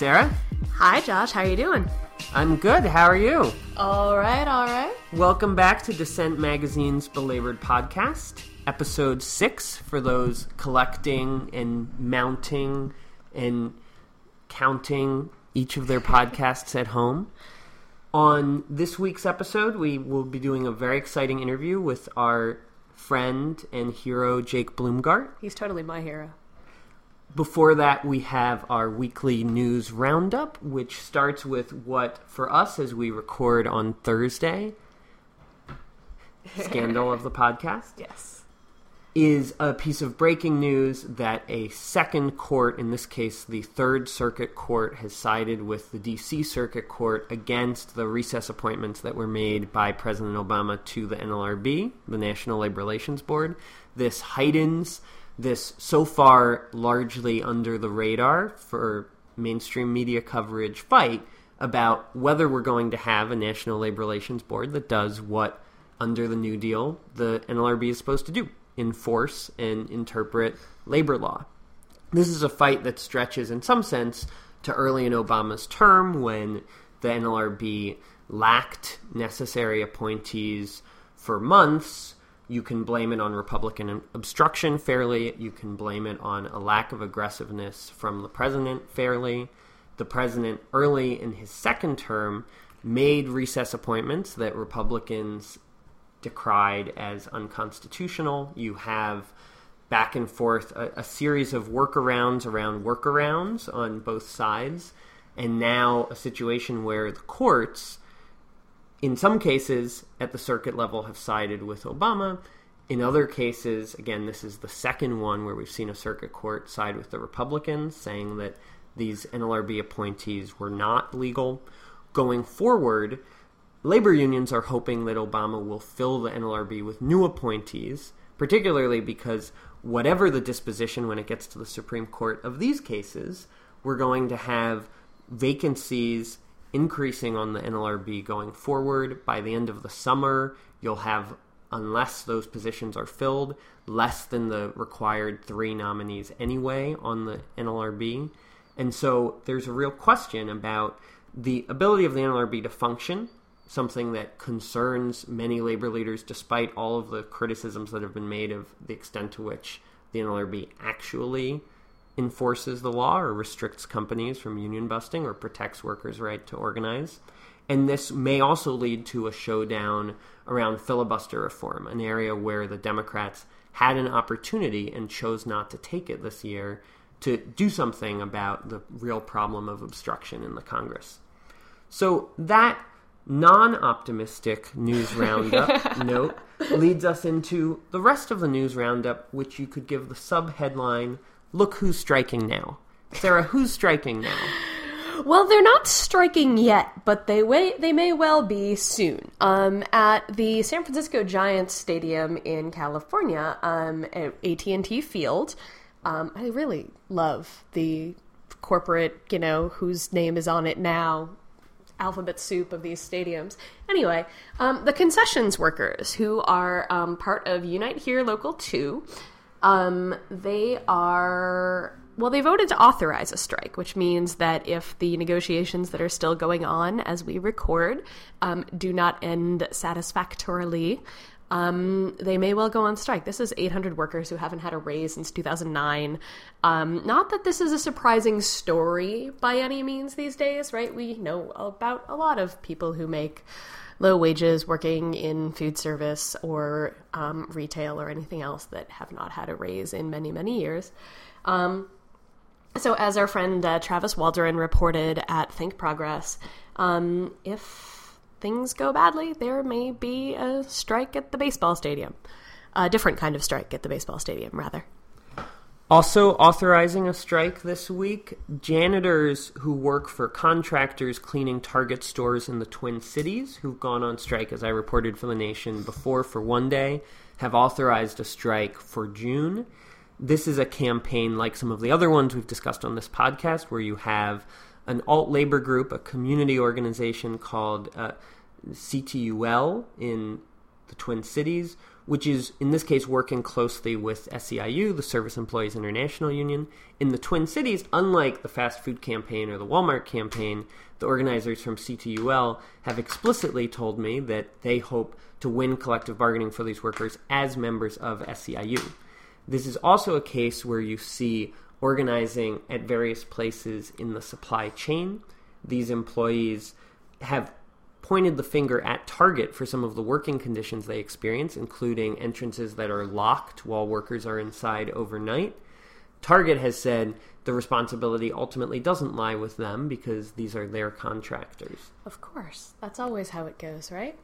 Sarah. Hi, Josh. How are you doing? I'm good. How are you? All right, all right. Welcome back to Dissent Magazine's Belabored Podcast, episode six for those collecting and mounting and counting each of their podcasts at home. On this week's episode, we will be doing a very exciting interview with our friend and hero, Jake Blumgart. He's totally my hero. Before that, we have our weekly news roundup, which starts with what, for us as we record on Thursday, scandal of the podcast, Yes. is a piece of breaking news that a second court, in this case the Third Circuit Court, has sided with the DC Circuit Court against the recess appointments that were made by President Obama to the NLRB, the National Labor Relations Board. This heightens this so far largely under the radar for mainstream media coverage fight about whether we're going to have a National Labor Relations Board that does what, under the New Deal, the NLRB is supposed to do enforce and interpret labor law. This is a fight that stretches, in some sense, to early in Obama's term when the NLRB lacked necessary appointees for months. You can blame it on Republican obstruction fairly. You can blame it on a lack of aggressiveness from the president fairly. The president, early in his second term, made recess appointments that Republicans decried as unconstitutional. You have back and forth a, a, series of workarounds around workarounds on both sides, and now a situation where the courts, in some cases at the circuit level, have sided with Obama. In other cases, again, this is the second one where we've seen a circuit court side with the Republicans, saying that these NLRB appointees were not legal. Going forward, labor unions are hoping that Obama will fill the NLRB with new appointees, particularly because whatever the disposition when it gets to the Supreme Court of these cases, we're going to have vacancies increasing on the NLRB going forward. By the end of the summer, you'll have, unless those positions are filled, less than the required three nominees anyway on the NLRB. And so there's a real question about the ability of the NLRB to function something that concerns many labor leaders, despite all of the criticisms that have been made of the extent to which the NLRB actually enforces the law or restricts companies from union busting or protects workers' right to organize. And this may also lead to a showdown around filibuster reform, an area where the Democrats had an opportunity and chose not to take it this year to do something about the real problem of obstruction in the Congress. So that non optimistic news roundup note leads us into the rest of the news roundup, which you could give the sub headline Look Who's Striking Now. Sarah, who's striking now? Well, they're not striking yet, but they they may well be soon. Um, at the San Francisco Giants Stadium in California, um, at AT&T Field, um, I really love the corporate, you know, whose name is on it now alphabet soup of these stadiums. Anyway, um, the concessions workers who are um, part of Unite Here Local 2, um, they are. Well, they voted to authorize a strike, which means that if the negotiations that are still going on as we record um, do not end satisfactorily, um, they may well go on strike. This is 800 workers who haven't had a raise since 2009. Um, not that this is a surprising story by any means these days, right? We know about a lot of people who make low wages working in food service or um, retail or anything else that have not had a raise in many, many years. Um, so, as our friend uh, Travis Waldron reported at Think Progress, um, if things go badly, there may be a strike at the baseball stadium. A different kind of strike at the baseball stadium, rather. Also, authorizing a strike this week janitors who work for contractors cleaning Target stores in the Twin Cities, who've gone on strike, as I reported for the nation before, for one day, have authorized a strike for June. This is a campaign like some of the other ones we've discussed on this podcast, where you have an alt labor group, a community organization called uh, CTUL in the Twin Cities, which is in this case working closely with SEIU, the Service Employees International Union. In the Twin Cities, unlike the fast food campaign or the Walmart campaign, the organizers from CTUL have explicitly told me that they hope to win collective bargaining for these workers as members of SEIU. This is also a case where you see organizing at various places in the supply chain. These employees have pointed the finger at Target for some of the working conditions they experience, including entrances that are locked while workers are inside overnight. Target has said the responsibility ultimately doesn't lie with them because these are their contractors. Of course. That's always how it goes, right?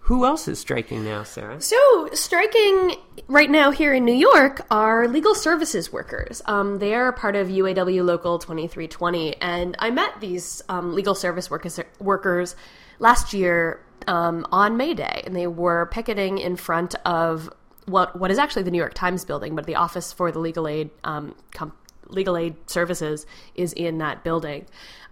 Who else is striking now, Sarah? So, striking right now here in New York are legal services workers. Um, they are part of UAW Local 2320, and I met these um, legal service workers, workers last year um, on May Day, and they were picketing in front of what what is actually the New York Times building, but the office for the legal aid um, com- legal aid services is in that building.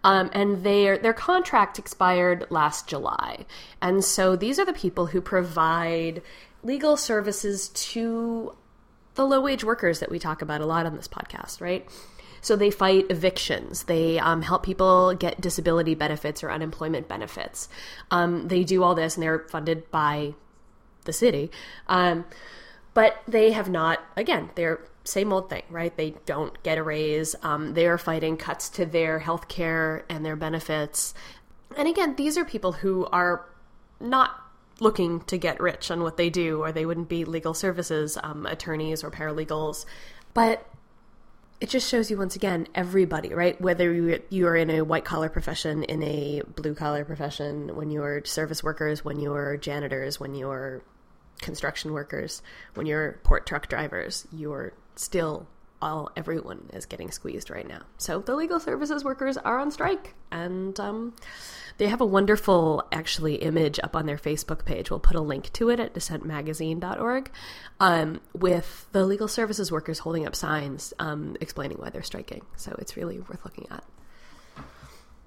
Um, and their their contract expired last July, and so these are the people who provide legal services to the low wage workers that we talk about a lot on this podcast, right? So they fight evictions. They um, help people get disability benefits or unemployment benefits. Um, they do all this, and they're funded by the city. Um, but they have not. Again, they're same old thing, right? They don't get a raise. Um, they are fighting cuts to their health care and their benefits. And again, these are people who are not looking to get rich on what they do, or they wouldn't be legal services um, attorneys or paralegals. But it just shows you once again everybody, right? Whether you are in a white collar profession, in a blue collar profession, when you're service workers, when you're janitors, when you're construction workers, when you're port truck drivers, you're still all everyone is getting squeezed right now. So the legal services workers are on strike, and um, they have a wonderful actually image up on their Facebook page. We'll put a link to it at dissentmagazine.org um, with the legal services workers holding up signs um, explaining why they're striking. So it's really worth looking at.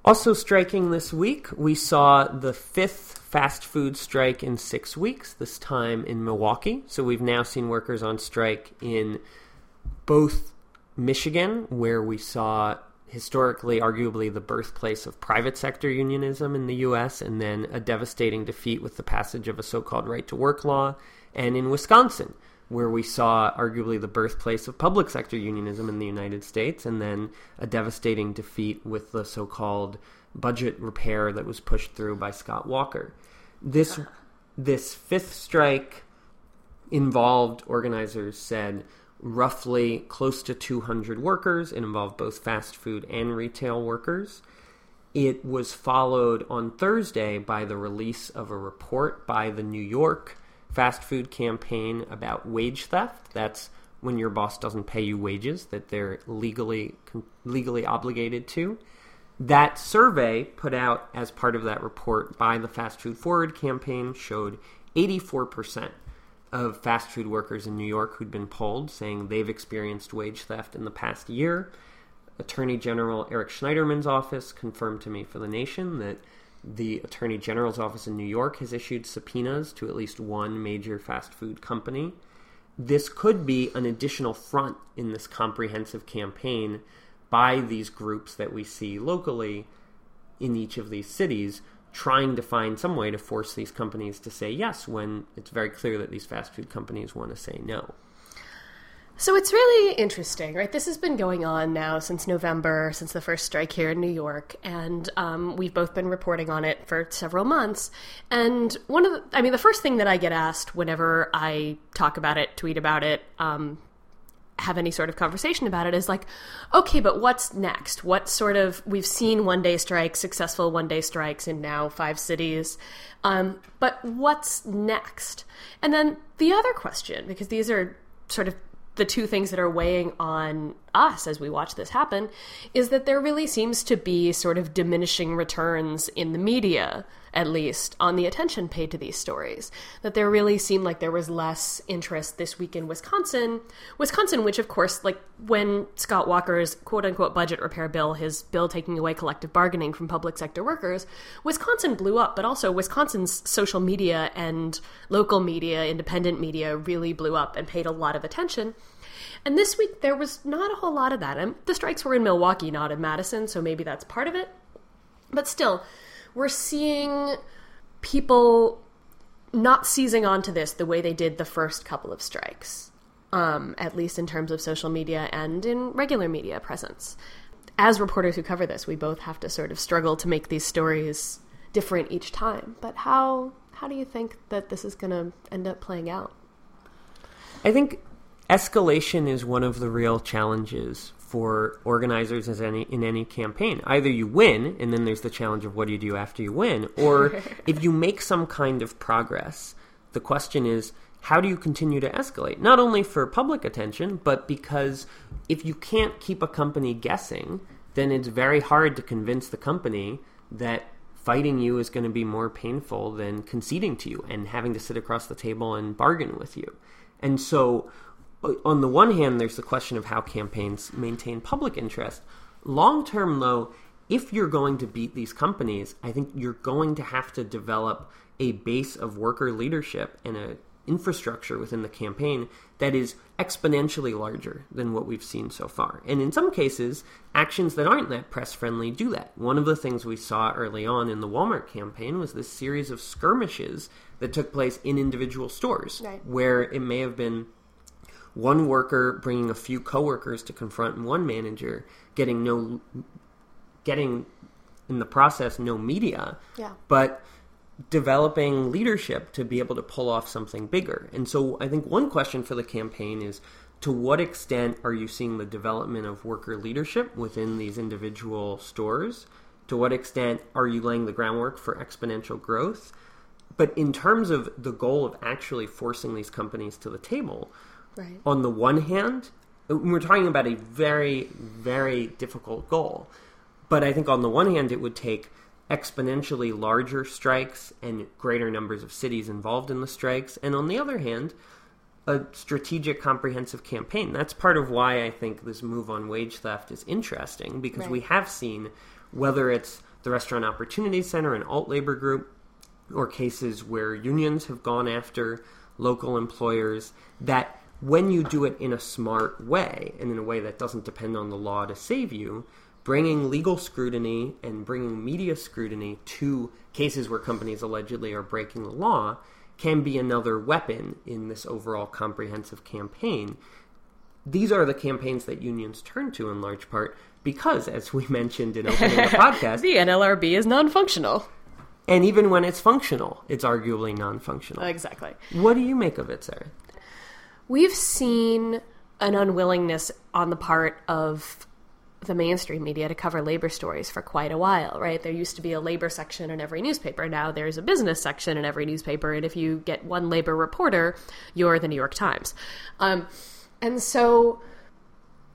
Also striking this week, we saw the fifth fast food strike in six weeks, this time in Milwaukee. So we've now seen workers on strike in both Michigan, where we saw historically, arguably, the birthplace of private sector unionism in the U.S., and then a devastating defeat with the passage of a so called right to work law, and in Wisconsin, where we saw arguably the birthplace of public sector unionism in the United States, and then a devastating defeat with the so called budget repair that was pushed through by Scott Walker. This, this fifth strike involved, organizers said, roughly close to 200 workers. It involved both fast food and retail workers. It was followed on Thursday by the release of a report by the New York fast food campaign about wage theft. That's when your boss doesn't pay you wages that they're legally legally obligated to. That survey put out as part of that report by the Fast Food Forward campaign showed 84% of fast food workers in New York who'd been polled saying they've experienced wage theft in the past year. Attorney General Eric Schneiderman's office confirmed to me for The Nation that the Attorney General's office in New York has issued subpoenas to at least one major fast food company. This could be an additional front in this comprehensive campaign by these groups that we see locally in each of these cities trying to find some way to force these companies to say yes when it's very clear that these fast food companies want to say no. So it's really interesting, right? This has been going on now since November, since the first strike here in New York, and um, we've both been reporting on it for several months. And one of the, I mean, the first thing that I get asked whenever I talk about it, tweet about it, um, have any sort of conversation about it is like, okay, but what's next? What sort of we've seen one day strikes, successful one day strikes in now five cities, um, but what's next? And then the other question, because these are sort of the two things that are weighing on us as we watch this happen is that there really seems to be sort of diminishing returns in the media at least, on the attention paid to these stories. That there really seemed like there was less interest this week in Wisconsin. Wisconsin, which, of course, like when Scott Walker's quote unquote budget repair bill, his bill taking away collective bargaining from public sector workers, Wisconsin blew up, but also Wisconsin's social media and local media, independent media, really blew up and paid a lot of attention. And this week, there was not a whole lot of that. And the strikes were in Milwaukee, not in Madison, so maybe that's part of it. But still, we're seeing people not seizing onto this the way they did the first couple of strikes, um, at least in terms of social media and in regular media presence. As reporters who cover this, we both have to sort of struggle to make these stories different each time. But how how do you think that this is going to end up playing out? I think escalation is one of the real challenges for organizers as any in any campaign. Either you win, and then there's the challenge of what do you do after you win, or if you make some kind of progress, the question is how do you continue to escalate? Not only for public attention, but because if you can't keep a company guessing, then it's very hard to convince the company that fighting you is going to be more painful than conceding to you and having to sit across the table and bargain with you. And so on the one hand, there's the question of how campaigns maintain public interest. Long term, though, if you're going to beat these companies, I think you're going to have to develop a base of worker leadership and an infrastructure within the campaign that is exponentially larger than what we've seen so far. And in some cases, actions that aren't that press friendly do that. One of the things we saw early on in the Walmart campaign was this series of skirmishes that took place in individual stores right. where it may have been one worker bringing a few coworkers to confront one manager, getting no, getting in the process no media, yeah. but developing leadership to be able to pull off something bigger. And so I think one question for the campaign is to what extent are you seeing the development of worker leadership within these individual stores? To what extent are you laying the groundwork for exponential growth? But in terms of the goal of actually forcing these companies to the table, Right. On the one hand, we're talking about a very, very difficult goal. But I think on the one hand, it would take exponentially larger strikes and greater numbers of cities involved in the strikes. And on the other hand, a strategic, comprehensive campaign. That's part of why I think this move on wage theft is interesting because right. we have seen whether it's the Restaurant Opportunity Center, an alt labor group, or cases where unions have gone after local employers, that when you do it in a smart way and in a way that doesn't depend on the law to save you, bringing legal scrutiny and bringing media scrutiny to cases where companies allegedly are breaking the law can be another weapon in this overall comprehensive campaign. These are the campaigns that unions turn to in large part because, as we mentioned in opening the podcast, the NLRB is non functional. And even when it's functional, it's arguably non functional. Exactly. What do you make of it, Sarah? We've seen an unwillingness on the part of the mainstream media to cover labor stories for quite a while, right? There used to be a labor section in every newspaper. Now there's a business section in every newspaper, and if you get one labor reporter, you're the New York Times. Um, and so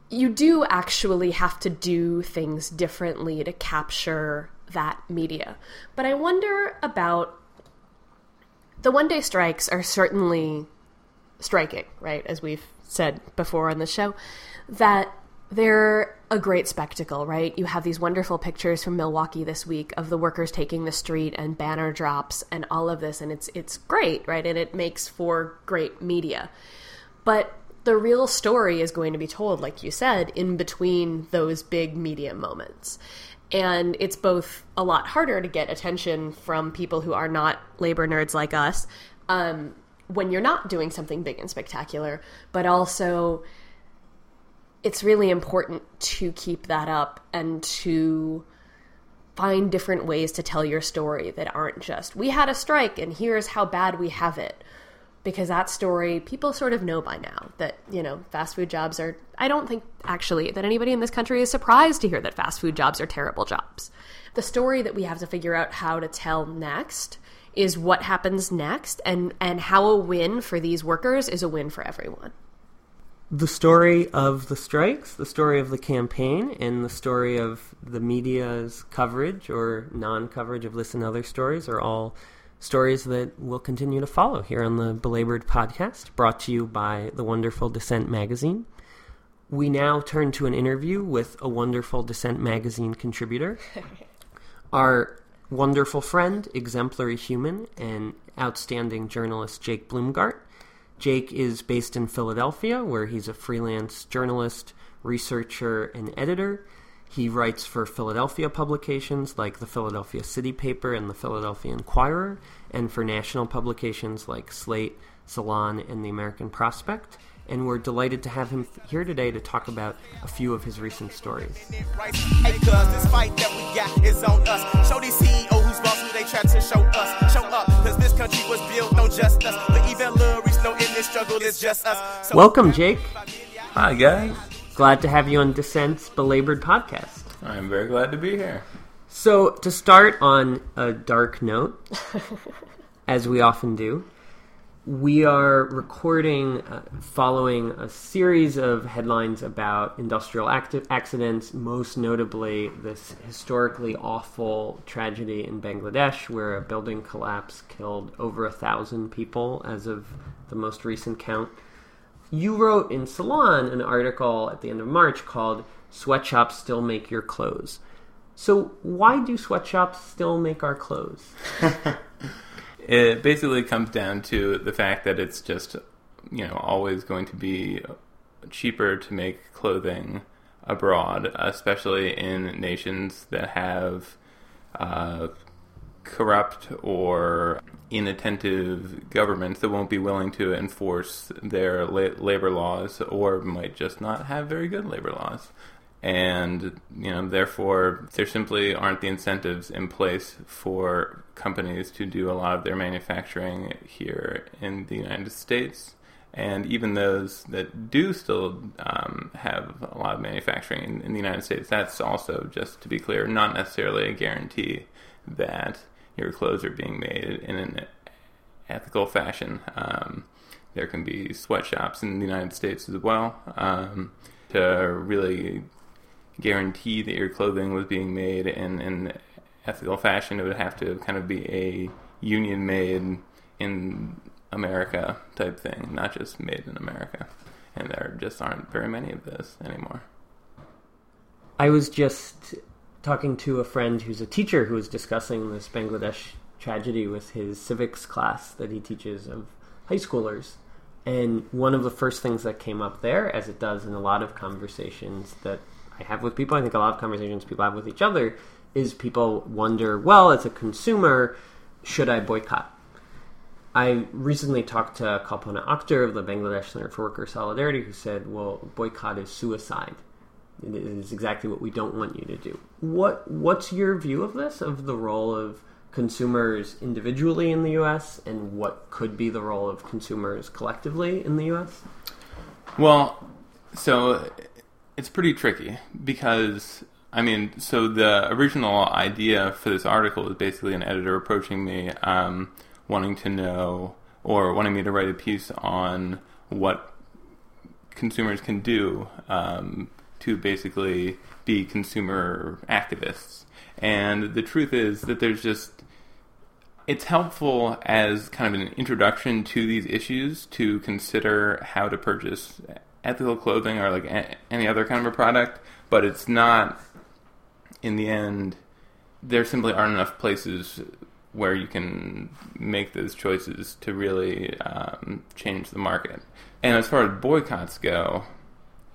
you do actually have to do things differently to capture that media. But I wonder about the one day strikes are certainly striking, right? As we've said before on the show, that they're a great spectacle, right? You have these wonderful pictures from Milwaukee this week of the workers taking the street and banner drops and all of this, and it's it's great, right? And it makes for great media. But the real story is going to be told, like you said, in between those big media moments. And it's both a lot harder to get attention from people who are not labor nerds like us, um, when you're not doing something big and spectacular, but also it's really important to keep that up and to find different ways to tell your story that aren't just we had a strike and here's how bad we have it. Because that story people sort of know by now that you know fast food jobs are i don't think actually that anybody in this country is surprised to hear that fast food jobs are terrible jobs. The story that we have to figure out how to tell next is what happens next and and how a win for these workers is a win for everyone. the story of the strikes, the story of the campaign, and the story of the media's coverage or non coverage of this and other stories are all stories that we'll continue to follow here on the Belabored podcast, brought to you by the wonderful Dissent magazine. We now turn to an interview with a wonderful Dissent magazine contributor, our wonderful friend, exemplary human, and outstanding journalist Jake Blumgart. Jake is based in Philadelphia, where he's a freelance journalist, researcher, and editor. He writes for Philadelphia publications like the Philadelphia City Paper and the Philadelphia Inquirer, and for national publications like Slate, Salon, and the American Prospect. And we're delighted to have him here today to talk about a few of his recent stories. Hey, cuz this fight that we got is on us. Show these CEO who's boss who they try to show us. Show up, cause this country was built on just us. But even Lil Reese know in this struggle it's just us. So Welcome, Jake. Hi, guys. Glad to have you on Dissent's Belabored podcast. I'm very glad to be here. So, to start on a dark note, as we often do, we are recording uh, following a series of headlines about industrial accidents, most notably this historically awful tragedy in Bangladesh where a building collapse killed over a thousand people as of the most recent count. You wrote in Salon an article at the end of March called Sweatshops Still Make Your Clothes. So, why do sweatshops still make our clothes? It basically comes down to the fact that it's just, you know, always going to be cheaper to make clothing abroad, especially in nations that have uh, corrupt or inattentive governments that won't be willing to enforce their la- labor laws or might just not have very good labor laws. And, you know, therefore, there simply aren't the incentives in place for companies to do a lot of their manufacturing here in the United States. And even those that do still um, have a lot of manufacturing in, in the United States, that's also, just to be clear, not necessarily a guarantee that your clothes are being made in an ethical fashion. Um, there can be sweatshops in the United States as well um, to really guarantee that your clothing was being made in an ethical fashion. It would have to kind of be a union made in America type thing, not just made in America. And there just aren't very many of those anymore. I was just talking to a friend who's a teacher who was discussing this Bangladesh tragedy with his civics class that he teaches of high schoolers. And one of the first things that came up there, as it does in a lot of conversations that I have with people, I think a lot of conversations people have with each other, is people wonder, well, as a consumer, should I boycott? I recently talked to Kalpona Akter of the Bangladesh Center for Worker Solidarity, who said, well, boycott is suicide. It is exactly what we don't want you to do. What What's your view of this, of the role of consumers individually in the U.S., and what could be the role of consumers collectively in the U.S.? Well, so it's pretty tricky because I mean, so the original idea for this article is basically an editor approaching me, um, wanting to know or wanting me to write a piece on what consumers can do um, to basically be consumer activists. And the truth is that there's just it's helpful as kind of an introduction to these issues to consider how to purchase ethical clothing or like any other kind of a product, but it's not in the end there simply aren't enough places where you can make those choices to really um, change the market. And as far as boycotts go,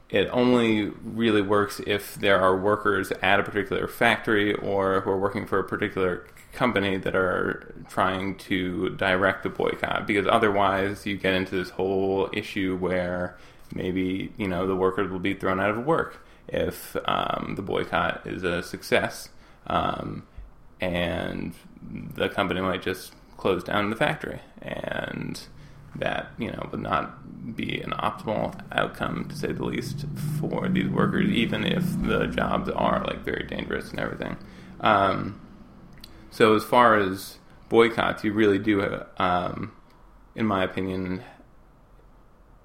it only really works if there are workers at a particular factory or who are working for a particular company that are trying to direct the boycott because otherwise you get into this whole issue where maybe you know the workers will be thrown out of work if um, the boycott is a success um, and the company might just close down the factory. And that you know would not be an optimal outcome to say the least for these workers even if the jobs are like very dangerous and everything. Um, so as far as boycotts you really do um, in my opinion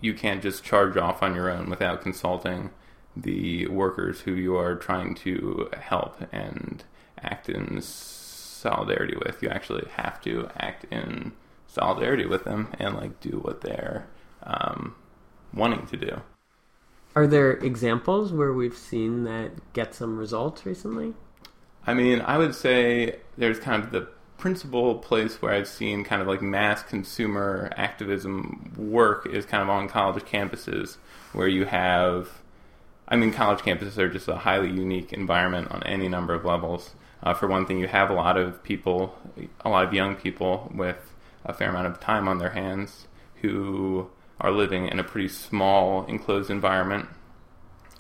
you can't just charge off on your own without consulting the workers who you are trying to help and act in solidarity with. You actually have to act in solidarity with them and like do what they're um, wanting to do. Are there examples where we've seen that get some results recently? I mean, I would say there's kind of the principal place where I've seen kind of like mass consumer activism work is kind of on college campuses where you have I mean college campuses are just a highly unique environment on any number of levels. Uh, for one thing, you have a lot of people, a lot of young people with a fair amount of time on their hands who are living in a pretty small enclosed environment.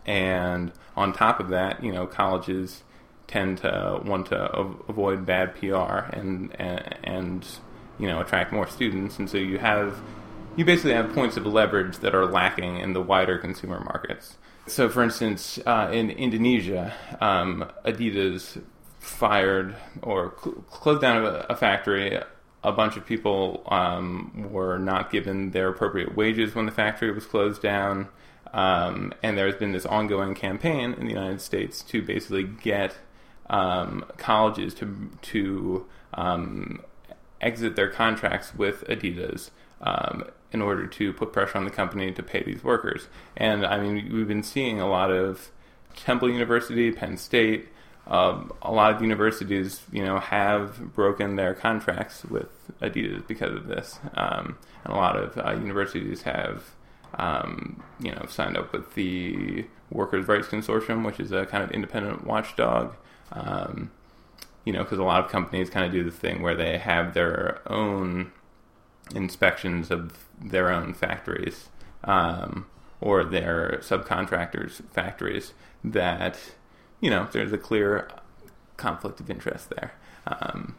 And on top of that, you know, colleges tend to want to avoid bad PR and, and and you know attract more students, and so you have you basically have points of leverage that are lacking in the wider consumer markets. So, for instance, uh, in Indonesia, um, Adidas fired or cl- closed down a, a, factory. A bunch of people um, were not given their appropriate wages when the factory was closed down. Um, and there's been this ongoing campaign in the United States to basically get um, colleges to to um, exit their contracts with Adidas um, in order to put pressure on the company to pay these workers. And I mean, we've been seeing a lot of Temple University, Penn State. Um, a lot of universities, you know, have broken their contracts with Adidas because of this, um, and a lot of uh, universities have, um, you know, signed up with the Workers' Rights Consortium, which is a kind of independent watchdog um, you know, because a lot of companies kind of do the thing where they have their own inspections of their own factories um, or their subcontractors' factories that, you know, there's a clear conflict of interest there. Um,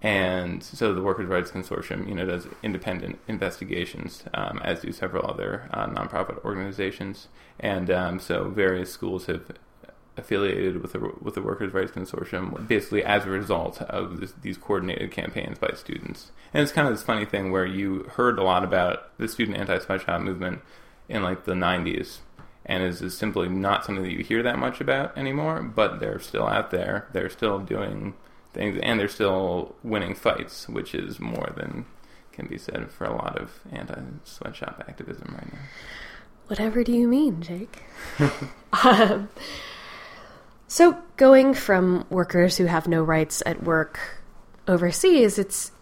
and so the Workers' Rights Consortium, you know, does independent investigations, um, as do several other uh, nonprofit organizations. And um, so various schools have affiliated with the with the Workers' Rights Consortium, basically as a result of this, these coordinated campaigns by students. And it's kind of this funny thing where you heard a lot about the student anti-sweatshop movement in like the '90s, and is, is simply not something that you hear that much about anymore. But they're still out there. They're still doing things, and they're still winning fights, which is more than can be said for a lot of anti-sweatshop activism right now. Whatever do you mean, Jake? um, so, going from workers who have no rights at work overseas, it's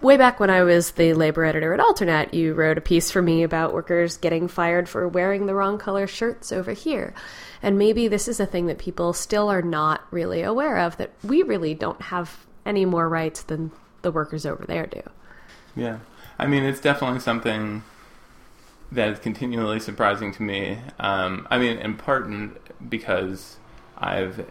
way back when I was the labor editor at Alternet, you wrote a piece for me about workers getting fired for wearing the wrong color shirts over here. And maybe this is a thing that people still are not really aware of that we really don't have any more rights than the workers over there do. Yeah. I mean, it's definitely something that is continually surprising to me. Um, I mean, in part because I've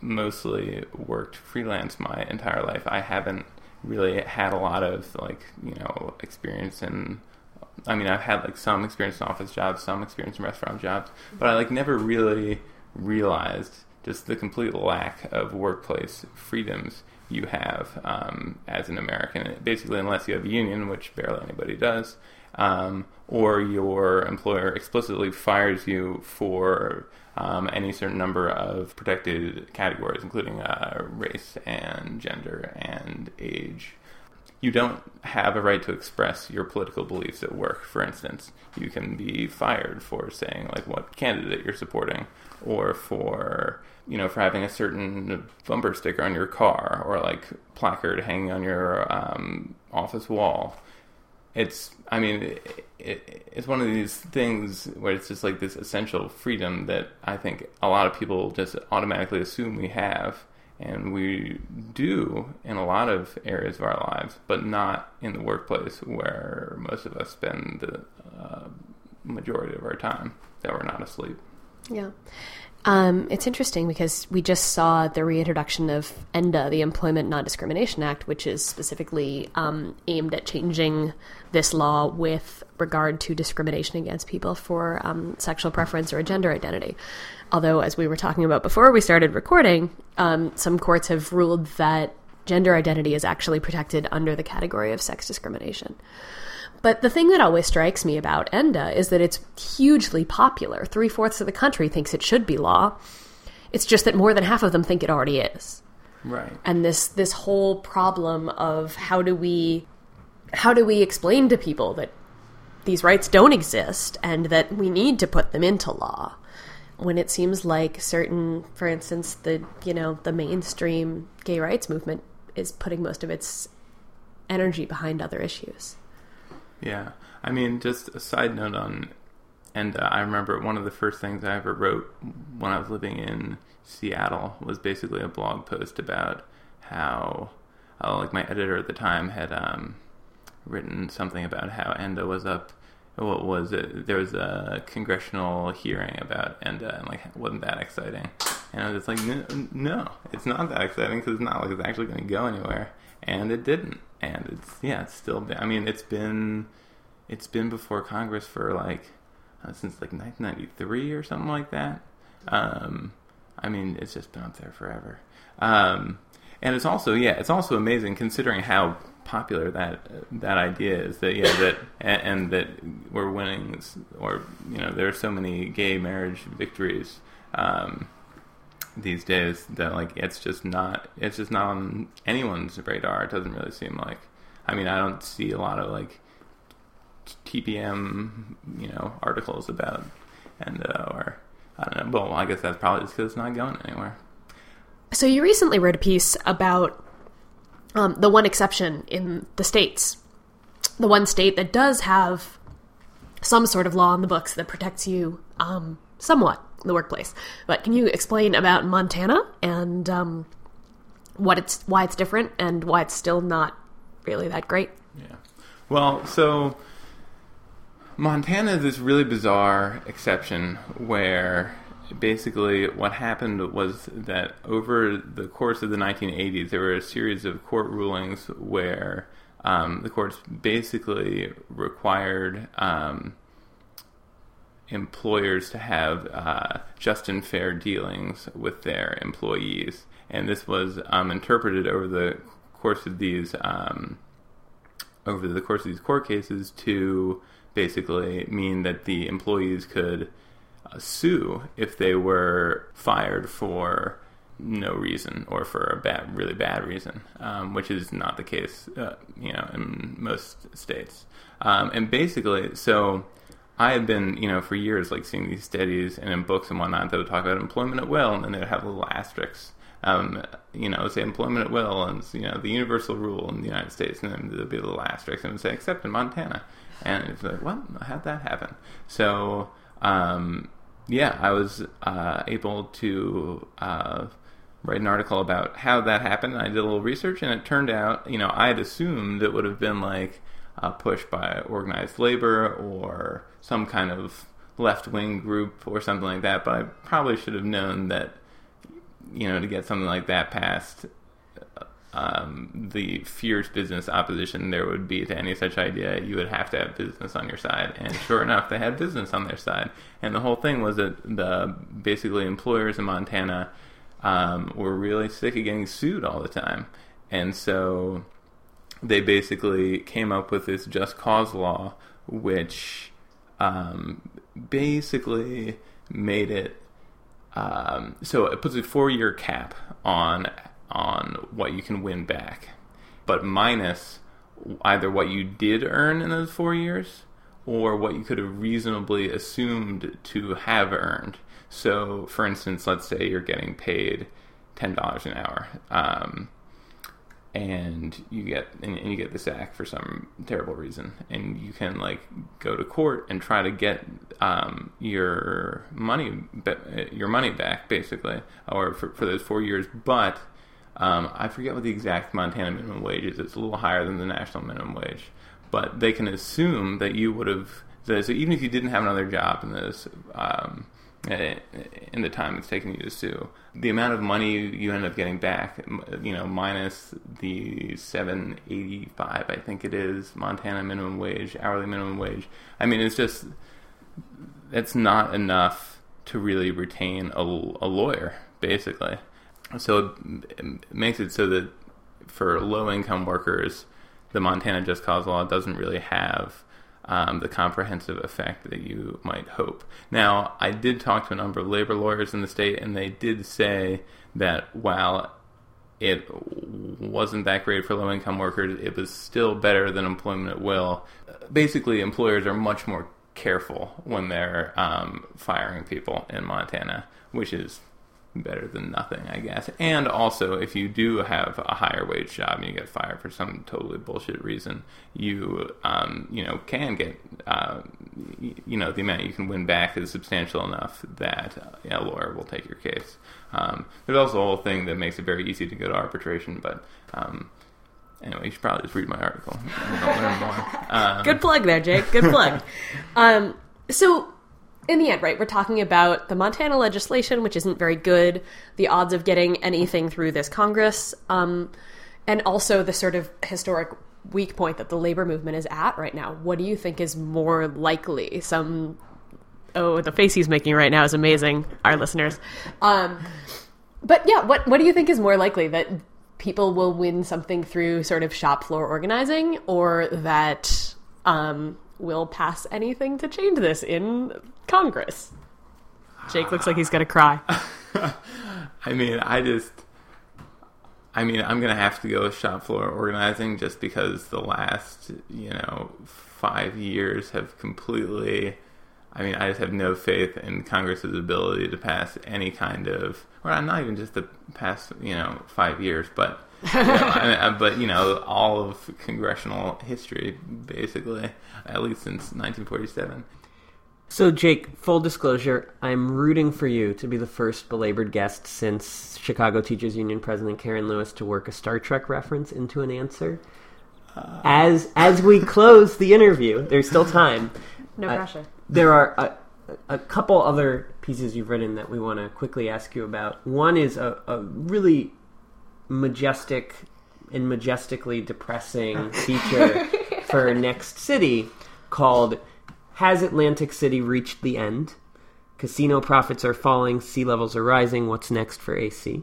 mostly worked freelance my entire life. I haven't really had a lot of like you know experience in. I mean, I've had like some experience in office jobs, some experience in restaurant jobs, but I like never really realized just the complete lack of workplace freedoms you have um, as an American. Basically, unless you have a union, which barely anybody does, um, or your employer explicitly fires you for um, any certain number of protected categories, including uh, race and gender and age. You don't have a right to express your political beliefs at work, for instance. You can be fired for saying like what candidate you're supporting, or for you know for having a certain bumper sticker on your car, or like placard hanging on your um, office wall it's i mean it, it, it's one of these things where it's just like this essential freedom that i think a lot of people just automatically assume we have and we do in a lot of areas of our lives but not in the workplace where most of us spend the uh, majority of our time that we're not asleep. Yeah um, it's interesting because we just saw the reintroduction of ENDA, the Employment Non Discrimination Act, which is specifically um, aimed at changing this law with regard to discrimination against people for um, sexual preference or gender identity. Although, as we were talking about before we started recording, um, some courts have ruled that gender identity is actually protected under the category of sex discrimination. But the thing that always strikes me about ENDA is that it's hugely popular. Three fourths of the country thinks it should be law. It's just that more than half of them think it already is. Right. And this this whole problem of how do we how do we explain to people that these rights don't exist and that we need to put them into law when it seems like certain for instance the you know the mainstream gay rights movement is putting most of its energy behind other issues Yeah, I mean, just a side note on, and uh, I remember one of the first things I ever wrote when I was living in Seattle was basically a blog post about how, uh, like, my editor at the time had um, written something about how ENDA was up. What was it? There was a congressional hearing about ENDA, and like, wasn't that exciting? And I was just like, no, no it's not that exciting because it's not like it's actually going to go anywhere, and it didn't. And it's yeah, it's still. Been, I mean, it's been it's been before Congress for like uh, since like 1993 or something like that. Um, I mean, it's just been up there forever. Um, and it's also yeah, it's also amazing considering how popular that that idea is that yeah that and, and that we're winning or you know there are so many gay marriage victories um, these days that like it's just not it's just not on anyone's radar. It doesn't really seem like. I mean, I don't see a lot of like TPM you know articles about and uh, or I don't know. Well, I guess that's probably just because it's not going anywhere. So you recently wrote a piece about um, the one exception in the states, the one state that does have some sort of law in the books that protects you um, somewhat the workplace. But can you explain about Montana and um, what it's why it's different and why it's still not really that great? Yeah. Well, so Montana is this really bizarre exception where basically what happened was that over the course of the 1980s, there were a series of court rulings where um, the courts basically required um, employers to have uh, just and fair dealings with their employees. And this was um, interpreted over the course of these um, over the course of these court cases to basically mean that the employees could uh, sue if they were fired for no reason or for a bad, really bad reason, um, which is not the case, uh, you know, in most states. Um, and basically, so I had been, you know, for years, like seeing these studies and in books and whatnot that would talk about employment at will, and then they would have little asterisks. Um, you know, say employment at will, and you know the universal rule in the United States, and then there'd be a little asterisk, and would say except in Montana, and it's like, what? How'd that happen? So, um, yeah, I was uh, able to uh, write an article about how that happened. I did a little research, and it turned out, you know, I had assumed it would have been like a push by organized labor or some kind of left wing group or something like that. But I probably should have known that, you know, to get something like that passed, um, the fierce business opposition there would be to any such idea, you would have to have business on your side. And sure enough, they had business on their side. And the whole thing was that the basically employers in Montana um, were really sick of getting sued all the time, and so they basically came up with this just cause law, which um, basically made it um, so it puts a four year cap on on what you can win back, but minus either what you did earn in those four years or what you could have reasonably assumed to have earned. So, for instance, let's say you're getting paid ten dollars an hour, um, and you get and, you get the sack for some terrible reason, and you can like go to court and try to get um, your money your money back, basically, or for, for those four years, but um, I forget what the exact Montana minimum wage is. It's a little higher than the national minimum wage, but they can assume that you would have. So even if you didn't have another job in this, um, Eh, eh, in the time it's taken you to sue, the amount of money you end up getting back, you know, minus the seven eighty five, I think it is Montana minimum wage, hourly minimum wage. I mean, it's just that's not enough to really retain a, a lawyer, basically so it makes it so that for low income workers, the Montana Just Cause law doesn't really have um, the comprehensive effect that you might hope. Now, I did talk to a number of labor lawyers in the state, and they did say that while it wasn't that great for low income workers, it was still better than employment at will. Basically, employers are much more careful when they're um, firing people in Montana, which is better than nothing, I guess. And also, if you do have a higher wage job and you get fired for some totally bullshit reason, you um, you know can get uh, you know the amount you can win back is substantial enough that uh, a lawyer will take your case. Um, there's also a whole thing that makes it very easy to go to arbitration, but um, anyway, you should probably just read my article. Um, Good plug there, Jake. Good plug. um, so, in the end, right, we're talking about the Montana legislation, which isn't very good, the odds of getting anything through this Congress, um, and also the sort of historic weak point that the labor movement is at right now. What do you think is more likely? Some oh, the face he's making right now is amazing, our listeners. Um, but yeah, what what do you think is more likely that people will win something through sort of shop floor organizing, or that um, will pass anything to change this in Congress? Jake looks like he's gonna cry. I mean, I just. I mean, I'm gonna have to go with shop floor organizing just because the last, you know, five years have completely. I mean, I just have no faith in Congress's ability to pass any kind of, or not even just the past, you know, five years, but, you know, I mean, but you know, all of congressional history, basically, at least since 1947. So, Jake, full disclosure, I'm rooting for you to be the first belabored guest since Chicago Teachers Union President Karen Lewis to work a Star Trek reference into an answer. As as we close the interview, there's still time. No Uh, pressure. There are a, a couple other pieces you've written that we want to quickly ask you about. One is a, a really majestic and majestically depressing feature for Next City called Has Atlantic City Reached the End? Casino profits are falling, sea levels are rising. What's next for AC?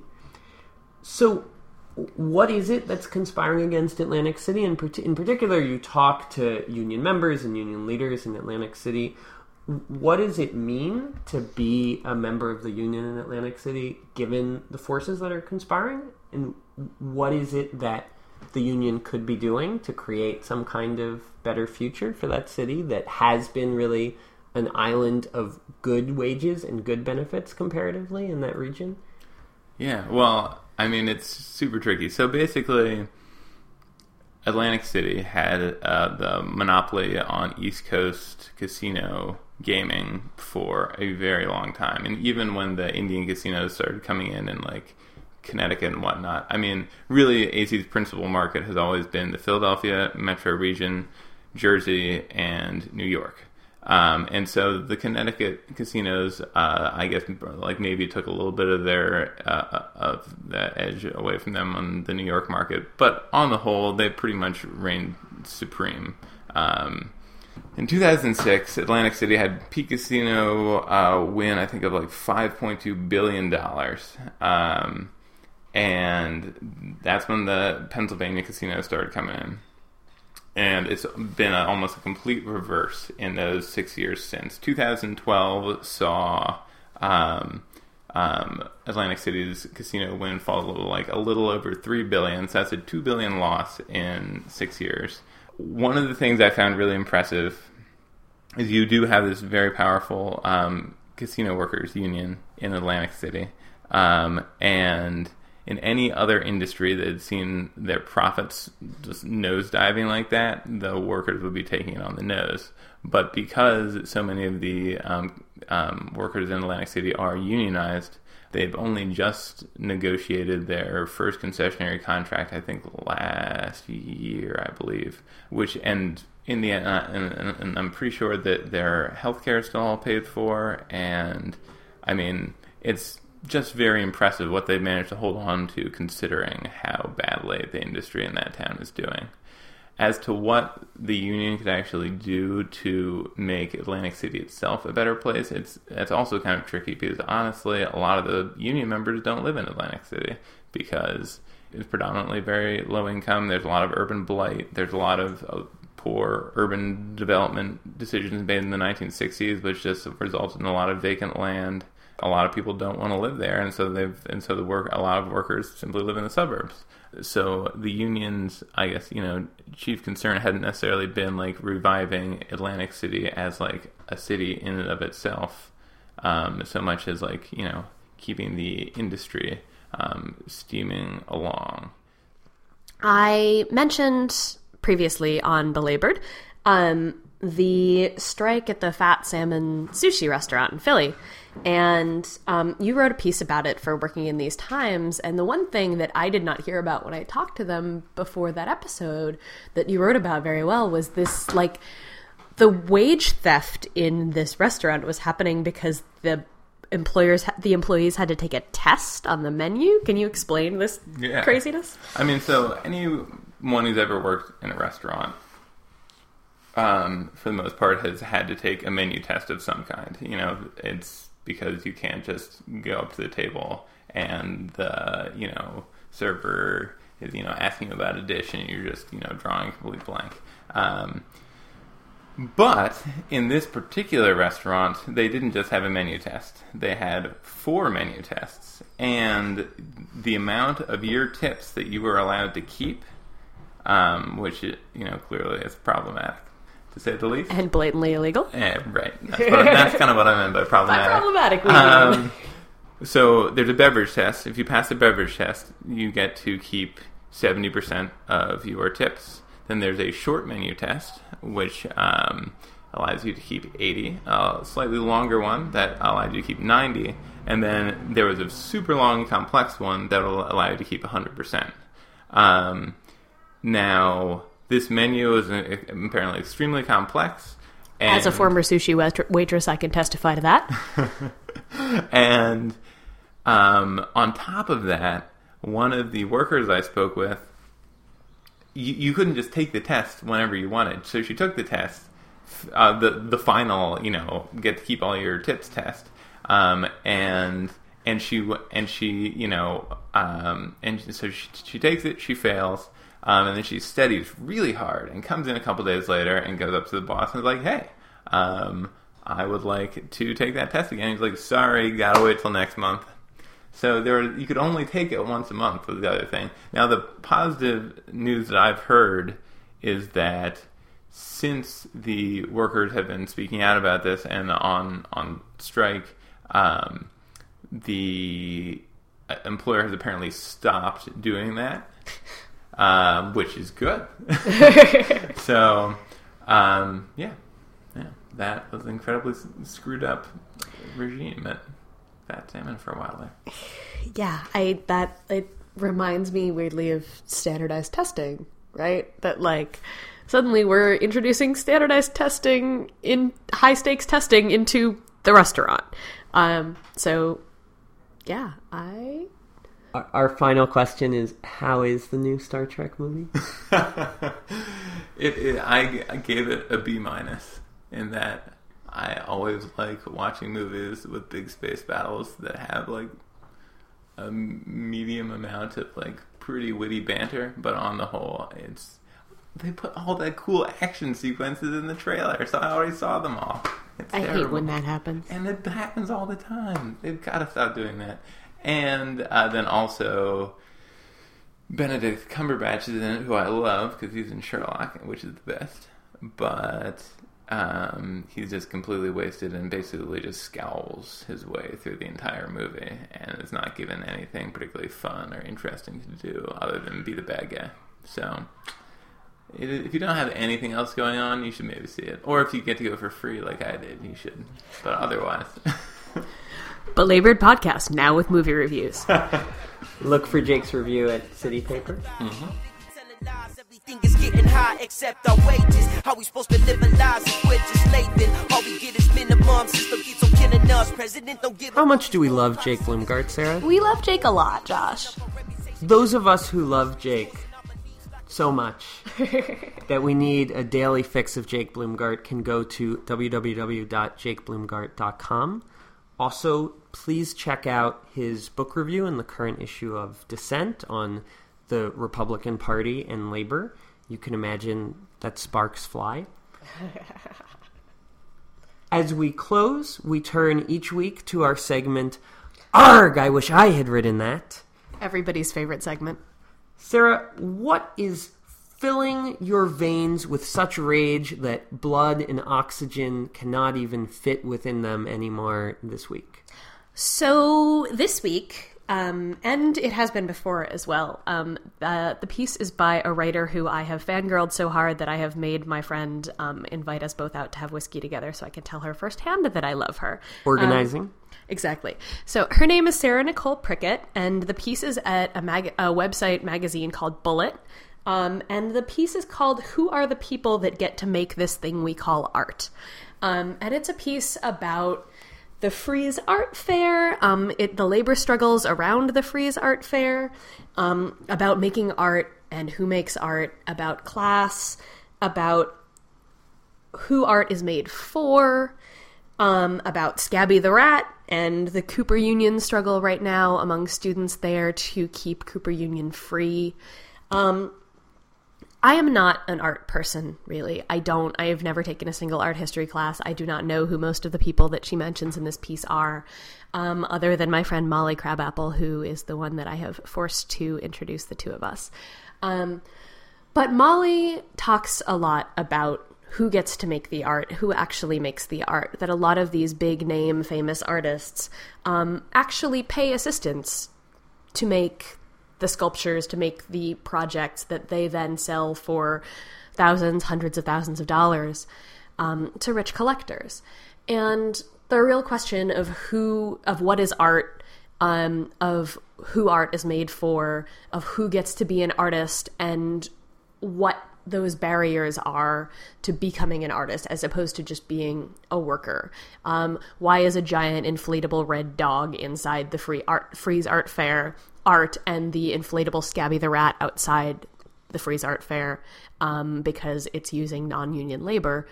So, what is it that's conspiring against Atlantic City? In, in particular, you talk to union members and union leaders in Atlantic City. What does it mean to be a member of the union in Atlantic City given the forces that are conspiring? And what is it that the union could be doing to create some kind of better future for that city that has been really an island of good wages and good benefits comparatively in that region? Yeah, well, I mean, it's super tricky. So basically, Atlantic City had uh, the monopoly on East Coast casino gaming for a very long time, and even when the Indian casinos started coming in and like Connecticut and whatnot, I mean, really, AC's principal market has always been the Philadelphia metro region, Jersey, and New York. Um, and so the Connecticut casinos, uh, I guess, like maybe took a little bit of their uh, of that edge away from them on the New York market, but on the whole, they pretty much reigned supreme. Um, in 2006, Atlantic City had peak casino uh, win, I think, of like 5.2 billion dollars, um, and that's when the Pennsylvania casinos started coming in and it's been a, almost a complete reverse in those six years since. 2012 saw um, um, Atlantic City's casino win fall like a little over three billion, so that's a two billion loss in six years. One of the things I found really impressive is you do have this very powerful um, casino workers union in Atlantic City, um, and in any other industry that had seen their profits just nosediving like that, the workers would be taking it on the nose. But because so many of the um, um, workers in Atlantic City are unionized, they've only just negotiated their first concessionary contract, I think last year, I believe. Which and in the end, uh, and, and, and I'm pretty sure that their healthcare is still all paid for, and I mean it's just very impressive what they've managed to hold on to considering how badly the industry in that town is doing. As to what the union could actually do to make Atlantic City itself a better place, it's it's also kind of tricky because honestly, a lot of the union members don't live in Atlantic City because it's predominantly very low income. There's a lot of urban blight. There's a lot of uh, poor urban development decisions made in the 1960s, which just resulted in a lot of vacant land. A lot of people don't want to live there, and so they've and so the work a lot of workers simply live in the suburbs. So the unions, I guess, you know, chief concern hadn't necessarily been like reviving Atlantic City as like a city in and of itself, um, so much as like you know keeping the industry um, steaming along. I mentioned previously on Belabored um, the strike at the Fat Salmon Sushi restaurant in Philly. And um, you wrote a piece about it for Working in These Times. And the one thing that I did not hear about when I talked to them before that episode that you wrote about very well was this like the wage theft in this restaurant was happening because the employers the employees had to take a test on the menu can you explain this Yeah. craziness I mean, so anyone who's ever worked in a restaurant, um, for the most part, has had to take a menu test of some kind. You know, it's because you can't just go up to the table and the you know server is you know asking about a dish and you're just you know drawing a complete blank. Um, but in this particular restaurant, they didn't just have a menu test. They had four menu tests. And the amount of your tips that you were allowed to keep, um, which, you know, clearly is problematic, to say the least. and blatantly illegal Eh, right. That's, what, that's kind of what I meant by by problematic. problematic we mean. Um, so there's a beverage test. If you pass the beverage test, you get to keep 70% of your tips. Then there's a short menu test, which um, allows you to keep 80. A slightly longer one that allows you to keep 90. And then there was a super long, complex one that will allow you to keep 100%. Um, now, this menu is uh, apparently extremely complex. And As a former sushi wait- waitress, I can testify to that. and um, on top of that, one of the workers I spoke with, you, you couldn't just take the test whenever you wanted. So she took the test, uh, the the final, you know, get to keep all your tips test, um, and and she and she, you know, um, and so she she takes it, she fails. Um, and then she studies really hard and comes in a couple days later and goes up to the boss and is like, "Hey, um, I would like to take that test again." He's like, "Sorry, gotta wait till next month." So there, you could only take it once a month. Was the other thing. Now, the positive news that I've heard is that since the workers have been speaking out about this and on on strike, um, the uh, employer has apparently stopped doing that, um, which is good. so, um, yeah, yeah, that was an incredibly s- screwed up regime at Fat Salmon for a while there. yeah, I that it reminds me weirdly of standardized testing, right? That like suddenly we're introducing standardized testing in high stakes testing into the restaurant. Um, so yeah, I Our, our final question is: How is the new Star Trek movie? it, it I, I gave it a B minus in that I always like watching movies with big space battles that have like a medium amount of like pretty witty banter, but on the whole, it's they put all that cool action sequences in the trailer, so I already saw them all. It's I hate when that happens. And it happens all the time. They've got to stop doing that. And uh, then also, Benedict Cumberbatch is in it, who I love because he's in Sherlock, which is the best. But um, he's just completely wasted and basically just scowls his way through the entire movie and is not given anything particularly fun or interesting to do other than be the bad guy. So. If you don't have anything else going on, you should maybe see it. Or if you get to go for free, like I did, you should. But otherwise, Belabored podcast now with movie reviews. Look for Jake's review at City Paper. Telling lies, everything is getting high except our wages. How we supposed to live our lives if we're just laboring? All we get is minimum. System keeps on killing us. President don't give How much do we love Jake Blumgart, Sarah? we love Jake a lot, Josh. Those of us who love Jake so much that we need a daily fix of Jake Blumgart can go to www.jakeblumgart.com. Also, please check out his book review in the current issue of Dissent on the Republican Party and labor, you can imagine that sparks fly. As we close, we turn each week to our segment, Arg, I wish I had written that. Everybody's favorite segment. Sarah, what is filling your veins with such rage that blood and oxygen cannot even fit within them anymore this week? So this week, um, and it has been before as well. Um, uh, the piece is by a writer who I have fangirled so hard that I have made my friend um, invite us both out to have whiskey together so I can tell her firsthand that I love her. Organizing? Um, exactly. So her name is Sarah Nicole Prickett, and the piece is at a, mag- a website magazine called Bullett. Um, and the piece is called Who Are the People That Get to Make This Thing We Call Art? Um, and it's a piece about the Frieze Art Fair, um, it, the labor struggles around the Frieze Art Fair, um, about making art and who makes art, about class, about who art is made for, um, about Scabby the Rat and the Cooper Union struggle right now among students there to keep Cooper Union free. Um, I am not an art person, really. I don't. I have never taken a single art history class. I do not know who most of the people that she mentions in this piece are, um, other than my friend Molly Crabapple, who is the one that I have forced to introduce the two of us. Um, but Molly talks a lot about who gets to make the art, who actually makes the art, that a lot of these big name famous artists um, actually pay assistants to make the sculptures to make the projects that they then sell for thousands, hundreds of thousands of dollars um, to rich collectors. And the real question of who, of what is art, um, of who art is made for, of who gets to be an artist, and what those barriers are to becoming an artist as opposed to just being a worker. Um, why is a giant inflatable red dog inside the free art Frieze art fair art and the inflatable Scabby the Rat outside the Frieze Art Fair um, because it's using non union labor.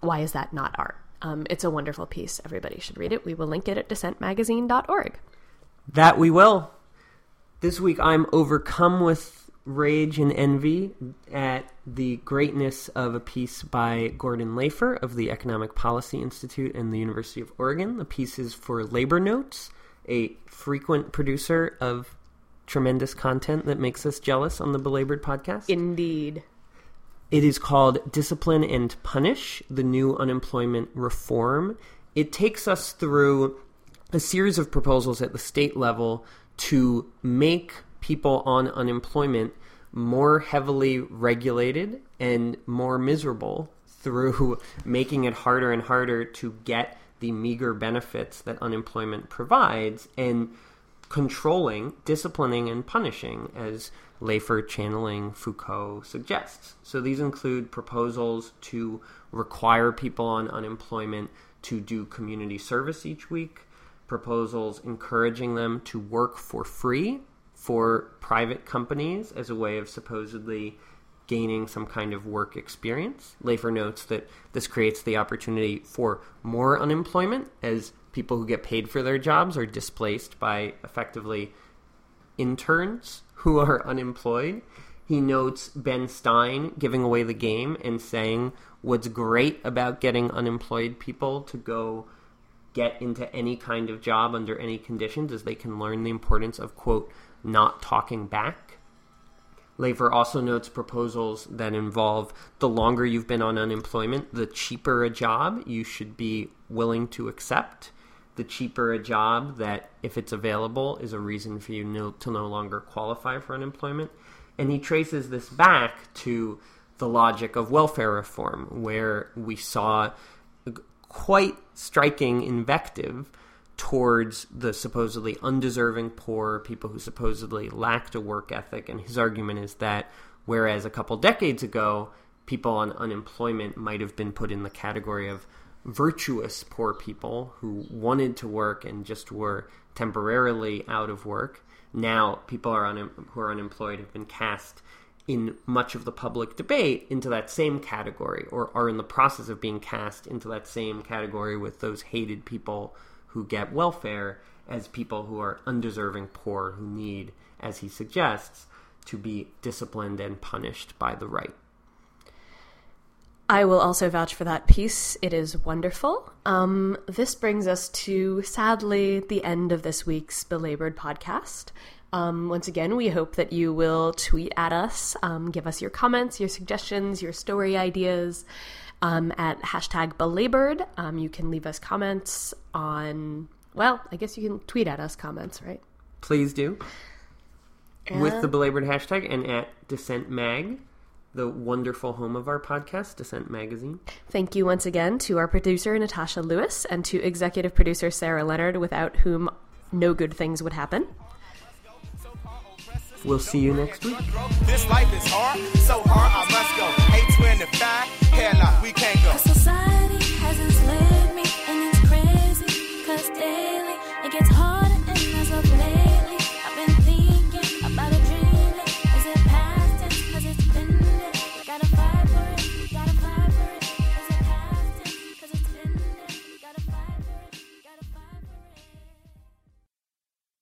Why is that not art? Um, it's a wonderful piece. Everybody should read it. We will link it at dissentmagazine.org. That we will. This week I'm overcome with rage and envy at the greatness of a piece by Gordon Lafer of the Economic Policy Institute and the University of Oregon. The piece is for Labor Notes, a frequent producer of tremendous content that makes us jealous on the Belabored podcast. Indeed. It is called Discipline and Punish The New Unemployment Reform. It takes us through a series of proposals at the state level to make people on unemployment more heavily regulated and more miserable through making it harder and harder to get the meager benefits that unemployment provides and controlling, disciplining, and punishing, as Lafer channeling Foucault suggests. So these include proposals to require people on unemployment to do community service each week, proposals encouraging them to work for free for private companies as a way of supposedly gaining some kind of work experience. Lafer notes that this creates the opportunity for more unemployment as people who get paid for their jobs are displaced by effectively interns who are unemployed. He notes Ben Stein giving away the game and saying what's great about getting unemployed people to go get into any kind of job under any conditions is they can learn the importance of, quote, not talking back. Lafer also notes proposals that involve the longer you've been on unemployment, the cheaper a job you should be willing to accept the cheaper a job that, if it's available, is a reason for you no, to no longer qualify for unemployment. And he traces this back to the logic of welfare reform, where we saw quite striking invective towards the supposedly undeserving poor, people who supposedly lacked a work ethic. And his argument is that whereas a couple decades ago, people on unemployment might have been put in the category of virtuous poor people who wanted to work and just were temporarily out of work. Now, people are un- who are unemployed have been cast in much of the public debate into that same category, or are in the process of being cast into that same category with those hated people who get welfare as people who are undeserving poor who need, as he suggests, to be disciplined and punished by the right. I will also vouch for that piece. It is wonderful. Um, this brings us to, sadly, the end of this week's Belabored podcast. Um, once again, we hope that you will tweet at us, um, give us your comments, your suggestions, your story ideas um, at hashtag belabored. Um, you can leave us comments on, well, I guess you can tweet at us comments, right? Please do. With the belabored hashtag and at Dissent Mag, the wonderful home of our podcast, Dissent Magazine. Thank you once again to our producer, Natasha Lewis, and to executive producer, Sarah Leonard, without whom no good things would happen. We'll see you next week. This life is hard, so hard I must go. 825, hell nah, we can't go. Society